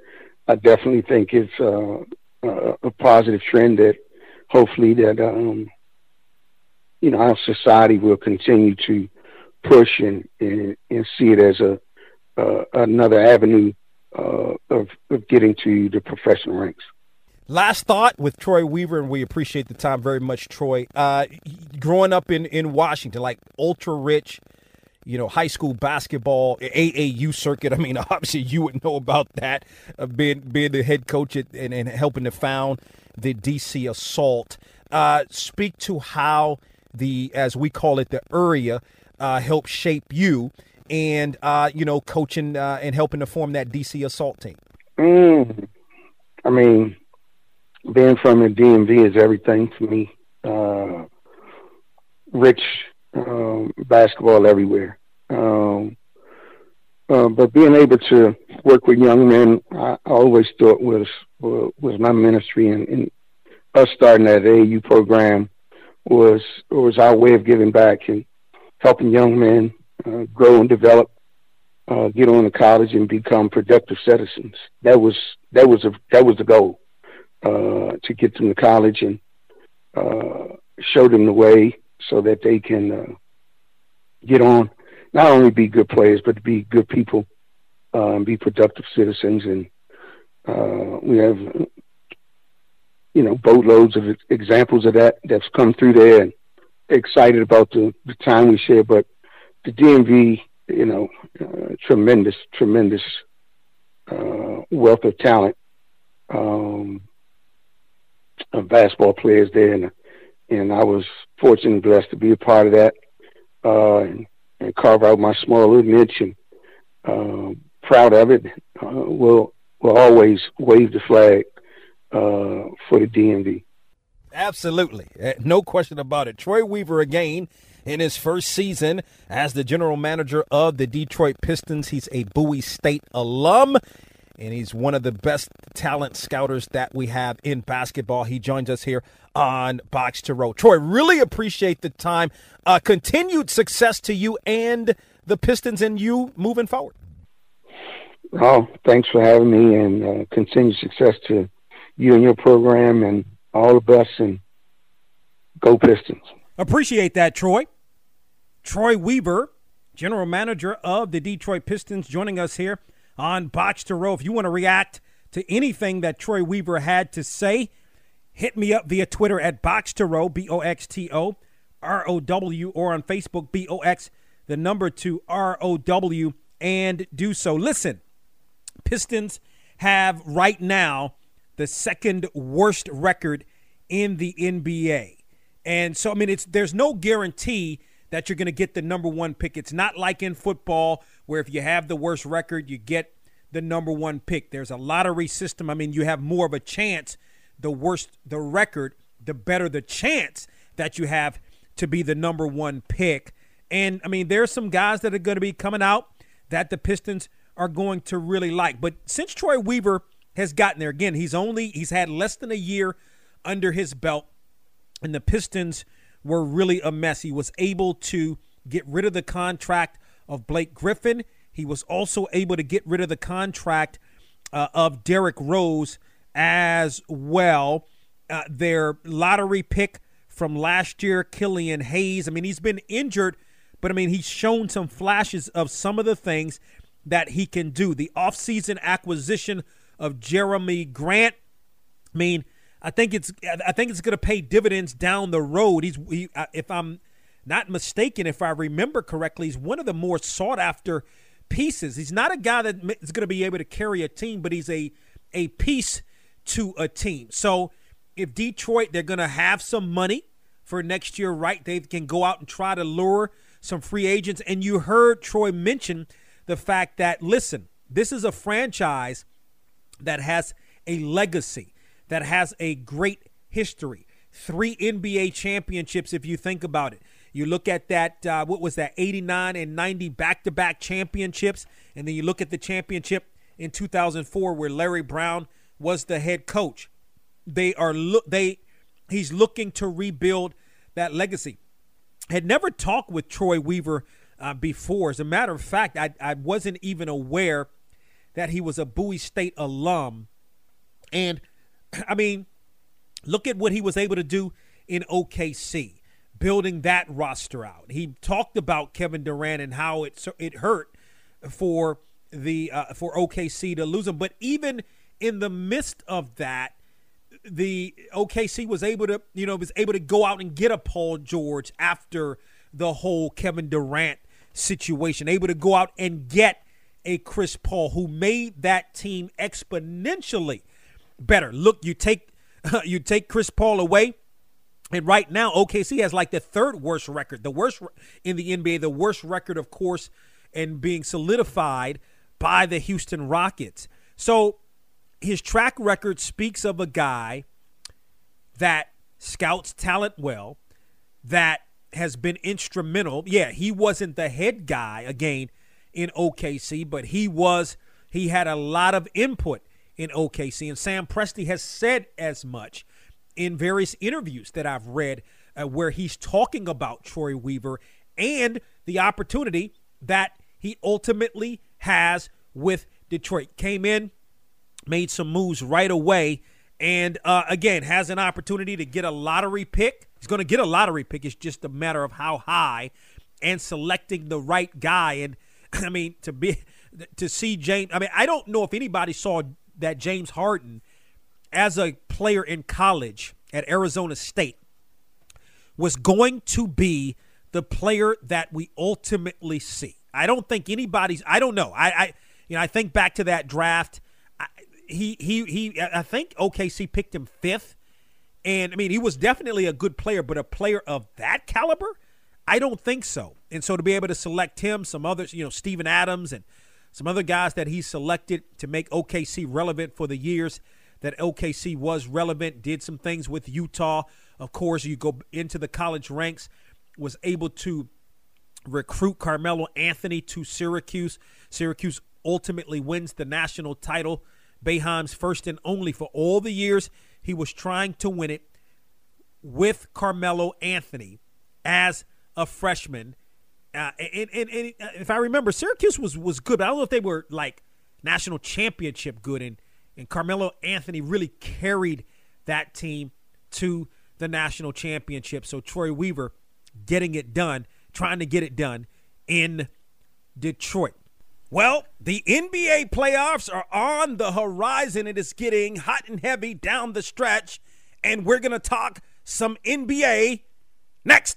I definitely think it's uh, a, a positive trend that hopefully that um, you know our society will continue to push and and, and see it as a uh, another avenue uh, of, of getting to the professional ranks. Last thought with Troy Weaver, and we appreciate the time very much, Troy. Uh, growing up in, in Washington, like ultra rich, you know, high school basketball, AAU circuit. I mean, obviously you would know about that, uh, being being the head coach at, and, and helping to found the DC Assault. Uh, speak to how the, as we call it, the area uh, helped shape you, and uh, you know, coaching uh, and helping to form that DC Assault team. Mm. I mean, being from the DMV is everything to me. Uh, rich um, basketball everywhere. Um, uh, but being able to work with young men, I, always thought was was my ministry, and, and us starting that AU program was was our way of giving back and helping young men uh, grow and develop, uh, get on to college, and become productive citizens. That was that was a that was the goal uh, to get them to college and uh, show them the way so that they can uh, get on, not only be good players, but to be good people, uh, be productive citizens. And uh, we have, you know, boatloads of examples of that that's come through there and excited about the, the time we share. But the DMV, you know, uh, tremendous, tremendous uh, wealth of talent. Um, of basketball players there, and and I was fortunate and blessed to be a part of that. uh, and, and carve out my small little niche. And uh, proud of it. Uh, we'll will always wave the flag uh, for the DMV. Absolutely. Uh, no question about it. Troy Weaver again in his first season as the general manager of the Detroit Pistons. He's a Bowie State alum, and he's one of the best talent scouters that we have in basketball. He joins us here on Box to Row. Troy, really appreciate the time. Uh, continued success to you and the Pistons and you moving forward. Oh, thanks for having me, and uh, continued success to you and your program, and all the best, and go Pistons. Appreciate that, Troy. Troy Weaver, general manager of the Detroit Pistons, joining us here on Box to Row. If you want to react to anything that Troy Weaver had to say, hit me up via Twitter at Box to Row, B O X T O R O W, or on Facebook, B O X, the number two R O W, and do so. Listen, Pistons have right now the second worst record in the NBA. And so I mean it's there's no guarantee that you're going to get the number 1 pick. It's not like in football where if you have the worst record you get the number 1 pick. There's a lottery system. I mean you have more of a chance the worse the record, the better the chance that you have to be the number 1 pick. And I mean there's some guys that are going to be coming out that the Pistons are going to really like. But since Troy Weaver has gotten there again, he's only he's had less than a year under his belt, and the Pistons were really a mess. He was able to get rid of the contract of Blake Griffin. He was also able to get rid of the contract uh, of Derrick Rose as well. Uh, their lottery pick from last year, Killian Hayes. I mean, he's been injured, but I mean, he's shown some flashes of some of the things that he can do. The offseason acquisition of Jerami Grant. I mean, I think it's I think it's going to pay dividends down the road. He's he, if I'm not mistaken, if I remember correctly, he's one of the more sought after pieces. He's not a guy that is going to be able to carry a team, but he's a a piece to a team. So if Detroit they're going to have some money for next year, right? They can go out and try to lure some free agents. And you heard Troy mention the fact that, listen, this is a franchise that has a legacy, that has a great history. Three NBA championships, if you think about it. You look at that, uh, what was that, 89 and 90 back to back championships. And then you look at the championship in 2004 where Larry Brown was the head coach. They are, look, they, he's looking to rebuild that legacy. Had never talked with Troy Weaver uh, before. As a matter of fact, I, I wasn't even aware that he was a Bowie State alum. And I mean, look at what he was able to do in OKC, building that roster out. He talked about Kevin Durant and how it it hurt for the uh, for OKC to lose him, but even in the midst of that, the OKC was able to you know was able to go out and get a Paul George after the whole Kevin Durant situation, able to go out and get a Chris Paul who made that team exponentially better. Look, you take you take Chris Paul away, and right now OKC has like the third worst record, the worst in the NBA, the worst record, of course, and being solidified by the Houston Rockets. So his track record speaks of a guy that scouts talent well, that has been instrumental. Yeah, he wasn't the head guy again in OKC, but he was he had a lot of input in OKC and Sam Presti has said as much in various interviews that I've read uh, where he's talking about Troy Weaver and the opportunity that he ultimately has with Detroit. Came in, made some moves right away and uh, again has an opportunity to get a lottery pick He's going to get a lottery pick. It's just a matter of how high and selecting the right guy. And I mean, to be to see James. I mean, I don't know if anybody saw that James Harden as a player in college at Arizona State was going to be the player that we ultimately see. I don't think anybody's. I don't know. I, I you know, I think back to that draft. I, he he he. I think OKC picked him fifth and I mean, he was definitely a good player, but a player of that caliber, I don't think so. And so to be able to select him, some others, you know, Steven Adams and some other guys that he selected to make OKC relevant for the years that OKC was relevant, did some things with Utah. Of course, you go into the college ranks, was able to recruit Carmelo Anthony to Syracuse. Syracuse ultimately wins the national title. Boeheim's first and only for all the years he was trying to win it with Carmelo Anthony as a freshman. Uh, and, and, and, if I remember, Syracuse was was good, but I don't know if they were like national championship good. And and Carmelo Anthony really carried that team to the national championship. So Troy Weaver getting it done, trying to get it done in Detroit. Well, the NBA playoffs are on the horizon. It is getting hot and heavy down the stretch, and we're going to talk some NBA next.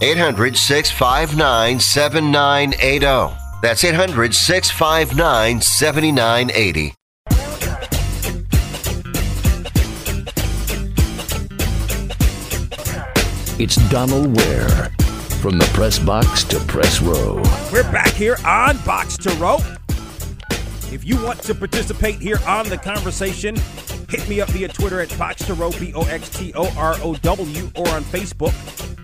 800 659 7980. That's 800 659 7980. It's Donald Ware. From the press box to press row. We're back here on Box to Row. If you want to participate here on the conversation, hit me up via Twitter at Box to Row, B O X T O R O W, or on Facebook,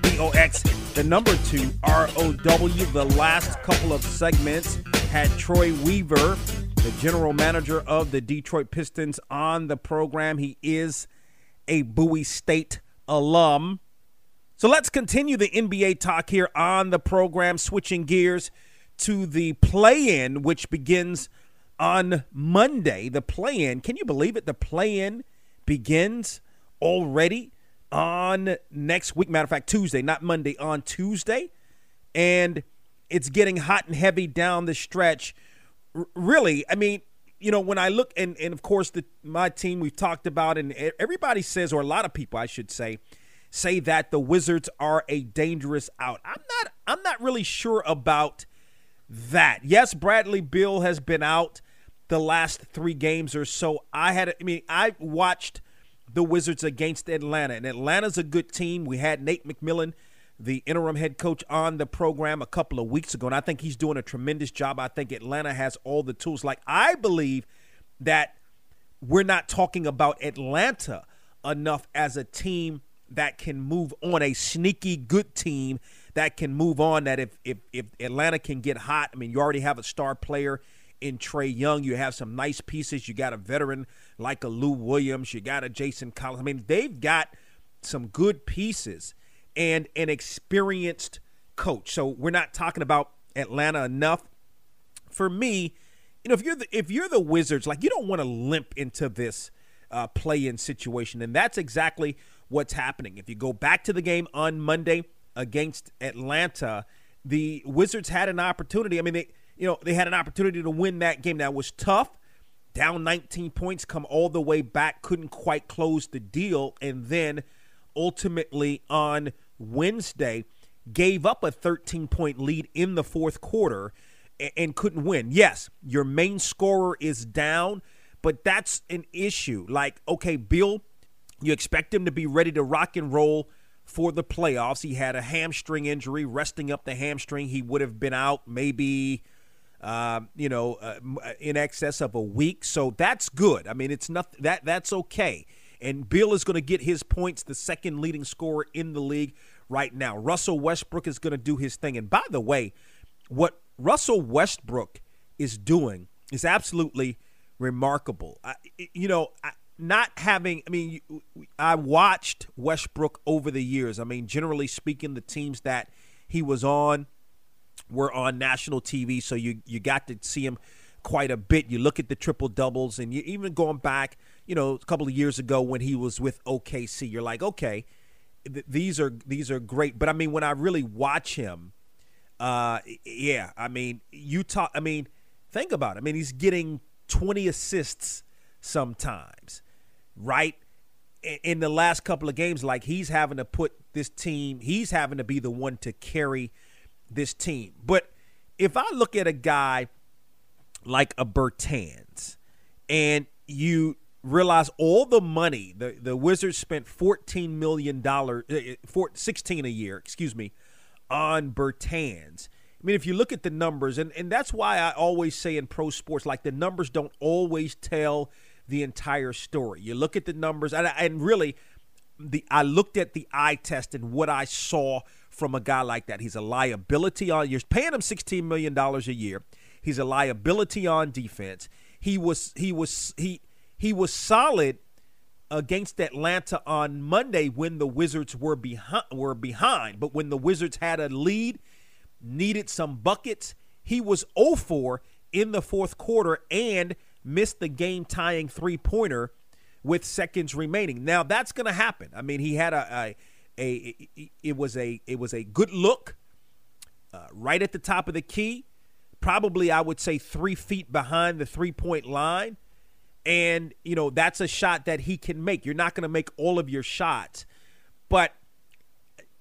B O X, the number two, R O W. The last couple of segments had Troy Weaver, the general manager of the Detroit Pistons, on the program. He is a Bowie State alum. So let's continue the NBA talk here on the program, switching gears to the play in, which begins on Monday. The play in, can you believe it? The play in begins already on next week. Matter of fact, Tuesday, not Monday, on Tuesday. And it's getting hot and heavy down the stretch. R- really, I mean, you know, when I look, and, and of course, the, my team we've talked about, and everybody says, or a lot of people, I should say, say that the Wizards are a dangerous out. I'm not I'm not really sure about that. Yes, Bradley Beal has been out the last 3 games or so. I had I mean, I watched the Wizards against Atlanta, and Atlanta's a good team. We had Nate McMillan, the interim head coach on the program a couple of weeks ago, and I think he's doing a tremendous job. I think Atlanta has all the tools. Like I believe that we're not talking about Atlanta enough as a team that can move on, a sneaky good team that can move on. That if if if Atlanta can get hot, I mean, you already have a star player in Trae Young. You have some nice pieces. You got a veteran like a Lou Williams. You got a Jason Collins. I mean, they've got some good pieces and an experienced coach. So we're not talking about Atlanta enough. For me, you know, if you're the if you're the Wizards, like you don't want to limp into this uh, play-in situation, and that's exactly what's happening. If you go back to the game on Monday against Atlanta, the Wizards had an opportunity. I mean, they you know they had an opportunity to win that game. That was tough. Down 19 points, come all the way back, couldn't quite close the deal, and then ultimately on Wednesday gave up a 13 point lead in the fourth quarter and, and couldn't win. Yes, your main scorer is down, but that's an issue. Like, okay, Beal you expect him to be ready to rock and roll for the playoffs. He had a hamstring injury, resting up the hamstring. He would have been out maybe, uh, you know, uh, in excess of a week. So that's good. I mean, it's not that that's okay. And Beal is going to get his points, the second leading scorer in the league right now. Russell Westbrook is going to do his thing. And by the way, what Russell Westbrook is doing is absolutely remarkable. I, you know, I, not having, I mean, I watched Westbrook over the years. I mean, generally speaking, the teams that he was on were on national TV, so you you got to see him quite a bit. You look at the triple doubles, and you even going back, you know, a couple of years ago when he was with OKC, you're like, okay, th- these are these are great. But I mean, when I really watch him, uh, yeah, I mean, Utah. I mean, think about it. I mean, he's getting 20 assists sometimes, right? In the last couple of games, like he's having to put this team, he's having to be the one to carry this team. But if I look at a guy like a Bertans and you realize all the money the, the Wizards spent $14 million, uh, 16 a year, excuse me, on Bertans. I mean, if you look at the numbers, and, and that's why I always say in pro sports, like the numbers don't always tell the entire story. You look at the numbers, and, and really, the I looked at the eye test and what I saw from a guy like that. He's a liability on. You're paying him sixteen million dollars a year. He's a liability on defense. He was he was he he was solid against Atlanta on Monday when the Wizards were behind were behind, but when the Wizards had a lead, needed some buckets, he was 0-4 in the fourth quarter and missed the game tying three-pointer with seconds remaining. Now that's going to happen. I mean, he had a, a a it was a it was a good look uh, right at the top of the key, probably I would say three feet behind the three point line, and you know that's a shot that he can make. You're not going to make all of your shots, but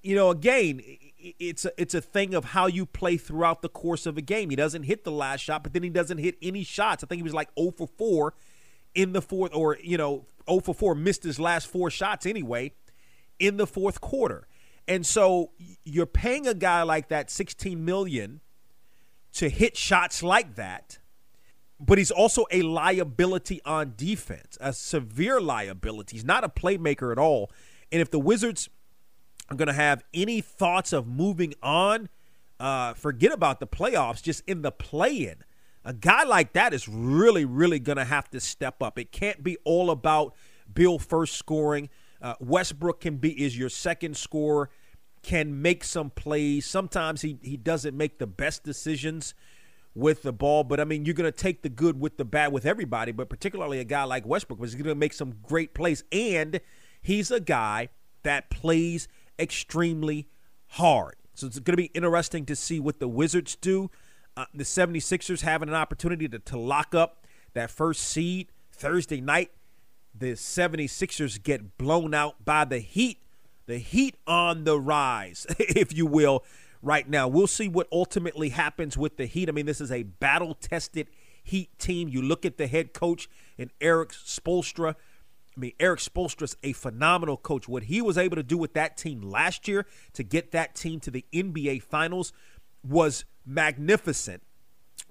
you know again it's a, it's a thing of how you play throughout the course of a game. He doesn't hit the last shot, but then he doesn't hit any shots. I think he was like 0 for 4 in the fourth, or you know 0 for 4, missed his last four shots anyway in the fourth quarter. And so you're paying a guy like that 16 million to hit shots like that, but he's also a liability on defense, a severe liability. He's not a playmaker at all. And if the Wizards are going to have any thoughts of moving on, uh, forget about the playoffs, just in the play in. A guy like that is really, really going to have to step up. It can't be all about Beal first scoring. Uh, Westbrook can be is your second scorer, can make some plays. Sometimes he he doesn't make the best decisions with the ball, but I mean you're going to take the good with the bad with everybody, but particularly a guy like Westbrook was going to make some great plays, and he's a guy that plays extremely hard. So it's going to be interesting to see what the Wizards do. Uh, the 76ers having an opportunity to, to lock up that first seed Thursday night the 76ers get blown out by the Heat. The Heat on the rise, if you will, right now. We'll see what ultimately happens with the Heat. I mean, this is a battle tested Heat team. You look at the head coach and Erik Spoelstra. I mean, Erik Spoelstra's a phenomenal coach. What he was able to do with that team last year to get that team to the NBA Finals was magnificent.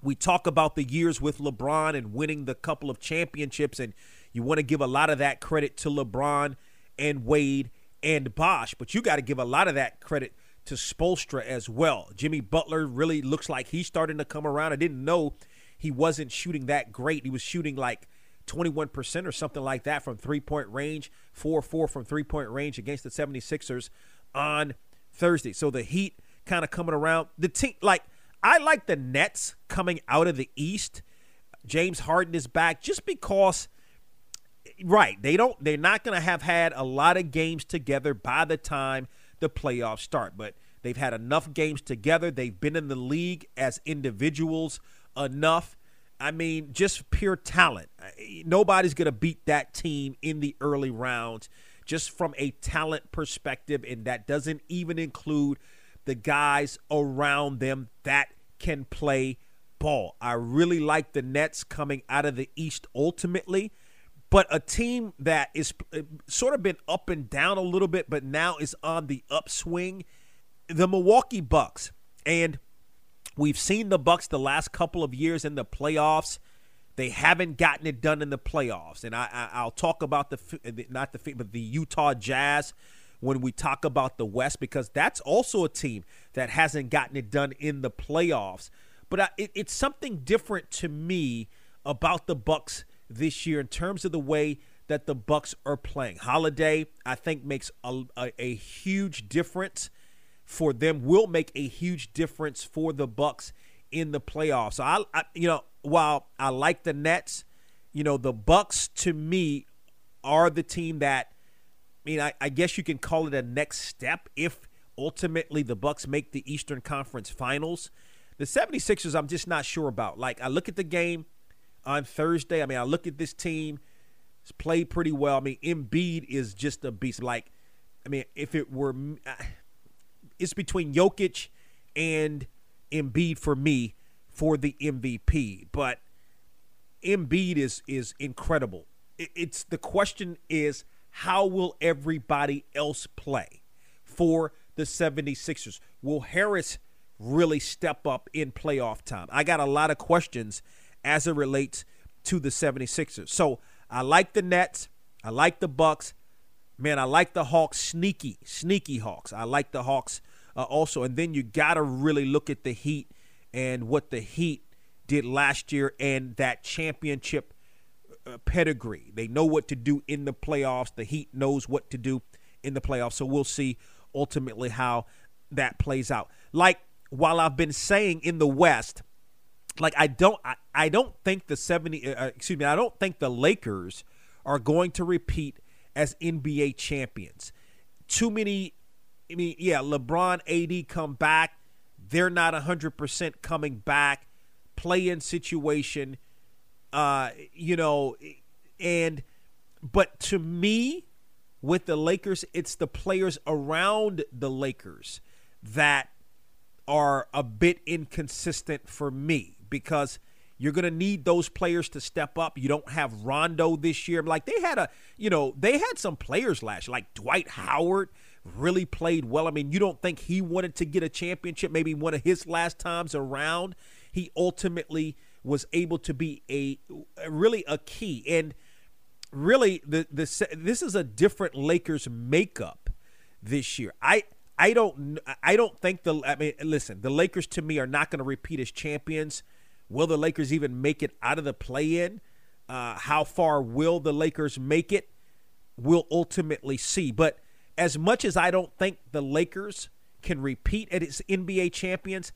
We talk about the years with LeBron and winning the couple of championships, and you want to give a lot of that credit to LeBron and Wade and Bosh, but you got to give a lot of that credit to Spoelstra as well. Jimmy Butler really looks like he's starting to come around. I didn't know he wasn't shooting that great. He was shooting like 21% or something like that from three point range, 4 4 from three point range against the 76ers on Thursday. So the Heat kind of coming around. The team, like, I like the Nets coming out of the East. James Harden is back just because right. They don't. They're not going to have had a lot of games together by the time the playoffs start. But they've had enough games together. They've been in the league as individuals enough. I mean, just pure talent. Nobody's going to beat that team in the early rounds just from a talent perspective. And that doesn't even include the guys around them that can play ball. I really like the Nets coming out of the East ultimately but a team that is uh, sort of been up and down a little bit, but now is on the upswing, the Milwaukee Bucks. And we've seen the Bucks the last couple of years in the playoffs. They haven't gotten it done in the playoffs, and I, I, will talk about the not the but the Utah Jazz when we talk about the West because that's also a team that hasn't gotten it done in the playoffs. But I, it, it's something different to me about the Bucks this year in terms of the way that the Bucks are playing. Holiday, I think, makes a, a, a huge difference for them. Will make a huge difference for the Bucks in the playoffs. So I, I, you know, while I like the Nets, you know, the Bucks to me are the team that. I mean, I, I guess you can call it a next step if ultimately the Bucks make the Eastern Conference Finals. The 76ers, I'm just not sure about. Like, I look at the game on Thursday. I mean, I look at this team. It's played pretty well. I mean, Embiid is just a beast. Like, I mean, if it were, uh, it's between Jokic and Embiid for me for the MVP. But Embiid is is incredible. It's the question is how will everybody else play for the 76ers? Will Harris really step up in playoff time? I got a lot of questions as it relates to the 76ers. So I like the Nets. I like the Bucks. Man, I like the Hawks. Sneaky, sneaky Hawks. I like the Hawks uh, also. And then you got to really look at the Heat and what the Heat did last year and that championship uh, pedigree. They know what to do in the playoffs. The Heat knows what to do in the playoffs. So we'll see ultimately how that plays out. Like while I've been saying in the West, like I don't I, I don't think the 70 uh, uh, excuse me, I don't think the Lakers are going to repeat as NBA champions. Too many I mean, yeah, LeBron AD come back. They're not 100% coming back. Play in situation uh you know and but to me with the Lakers, it's the players around the Lakers that are a bit inconsistent for me because you're going to need those players to step up. You don't have Rondo this year. Like they had a, you know, they had some players last year, like Dwight Howard really played well. I mean, you don't think he wanted to get a championship, maybe one of his last times around. He ultimately was able to be a really a key. And really the the this is a different Lakers makeup this year. I I don't I don't think the I mean listen, the Lakers to me are not going to repeat as champions. Will the Lakers even make it out of the play-in? Uh, how far will the Lakers make it? We'll ultimately see. But as much as I don't think the Lakers can repeat as NBA champions,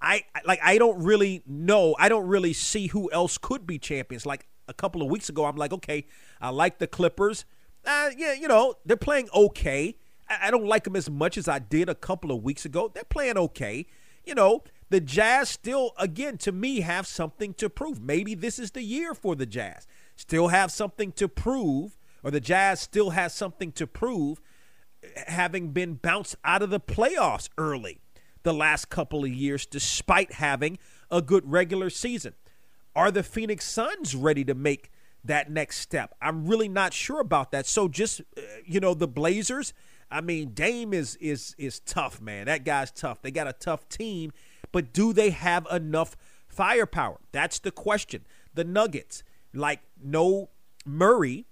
I like I don't really know. I don't really see who else could be champions. Like a couple of weeks ago, I'm like, okay, I like the Clippers. Uh, yeah, you know, they're playing okay. I, I don't like them as much as I did a couple of weeks ago. They're playing okay. You know, the Jazz still, again, to me, have something to prove. Maybe this is the year for the Jazz. Still have something to prove, or the Jazz still has something to prove, having been bounced out of the playoffs early the last couple of years, despite having a good regular season. Are the Phoenix Suns ready to make that next step? I'm really not sure about that. So just uh, you know, the Blazers. I mean, Dame is is is tough, man. That guy's tough. They got a tough team but do they have enough firepower? That's the question. The Nuggets, like no Murray,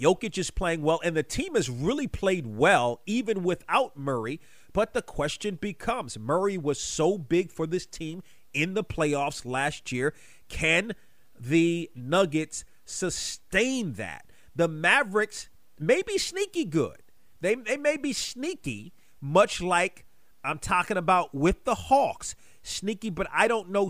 Jokic is playing well, and the team has really played well even without Murray. But the question becomes Murray was so big for this team in the playoffs last year. Can the Nuggets sustain that? The Mavericks may be sneaky good. They, they may be sneaky, much like I'm talking about with the Hawks. Sneaky, but I don't know.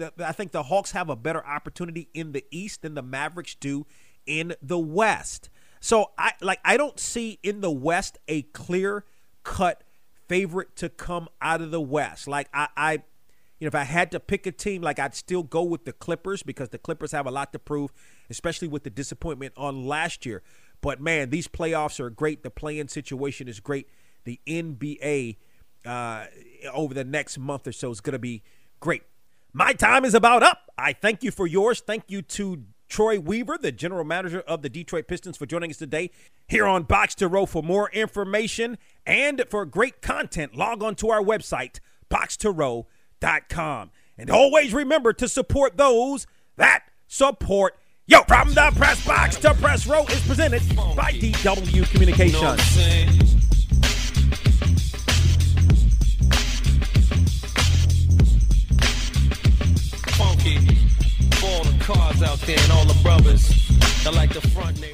Uh, I think the Hawks have a better opportunity in the East than the Mavericks do in the West. So I like I don't see in the West a clear cut favorite to come out of the West. Like I, I you know, if I had to pick a team, like I'd still go with the Clippers because the Clippers have a lot to prove, especially with the disappointment on last year. But man, these playoffs are great. The play-in situation is great. The NBA uh, over the next month or so is going to be great. My time is about up. I thank you for yours. Thank you to Troy Weaver, the general manager of the Detroit Pistons, for joining us today here on Box to Row. For more information and for great content, log on to our website, boxtorow.com. And always remember to support those that support you. From the press box to press row is presented by DW Communications. All the cars out there and all the brothers that like the front name.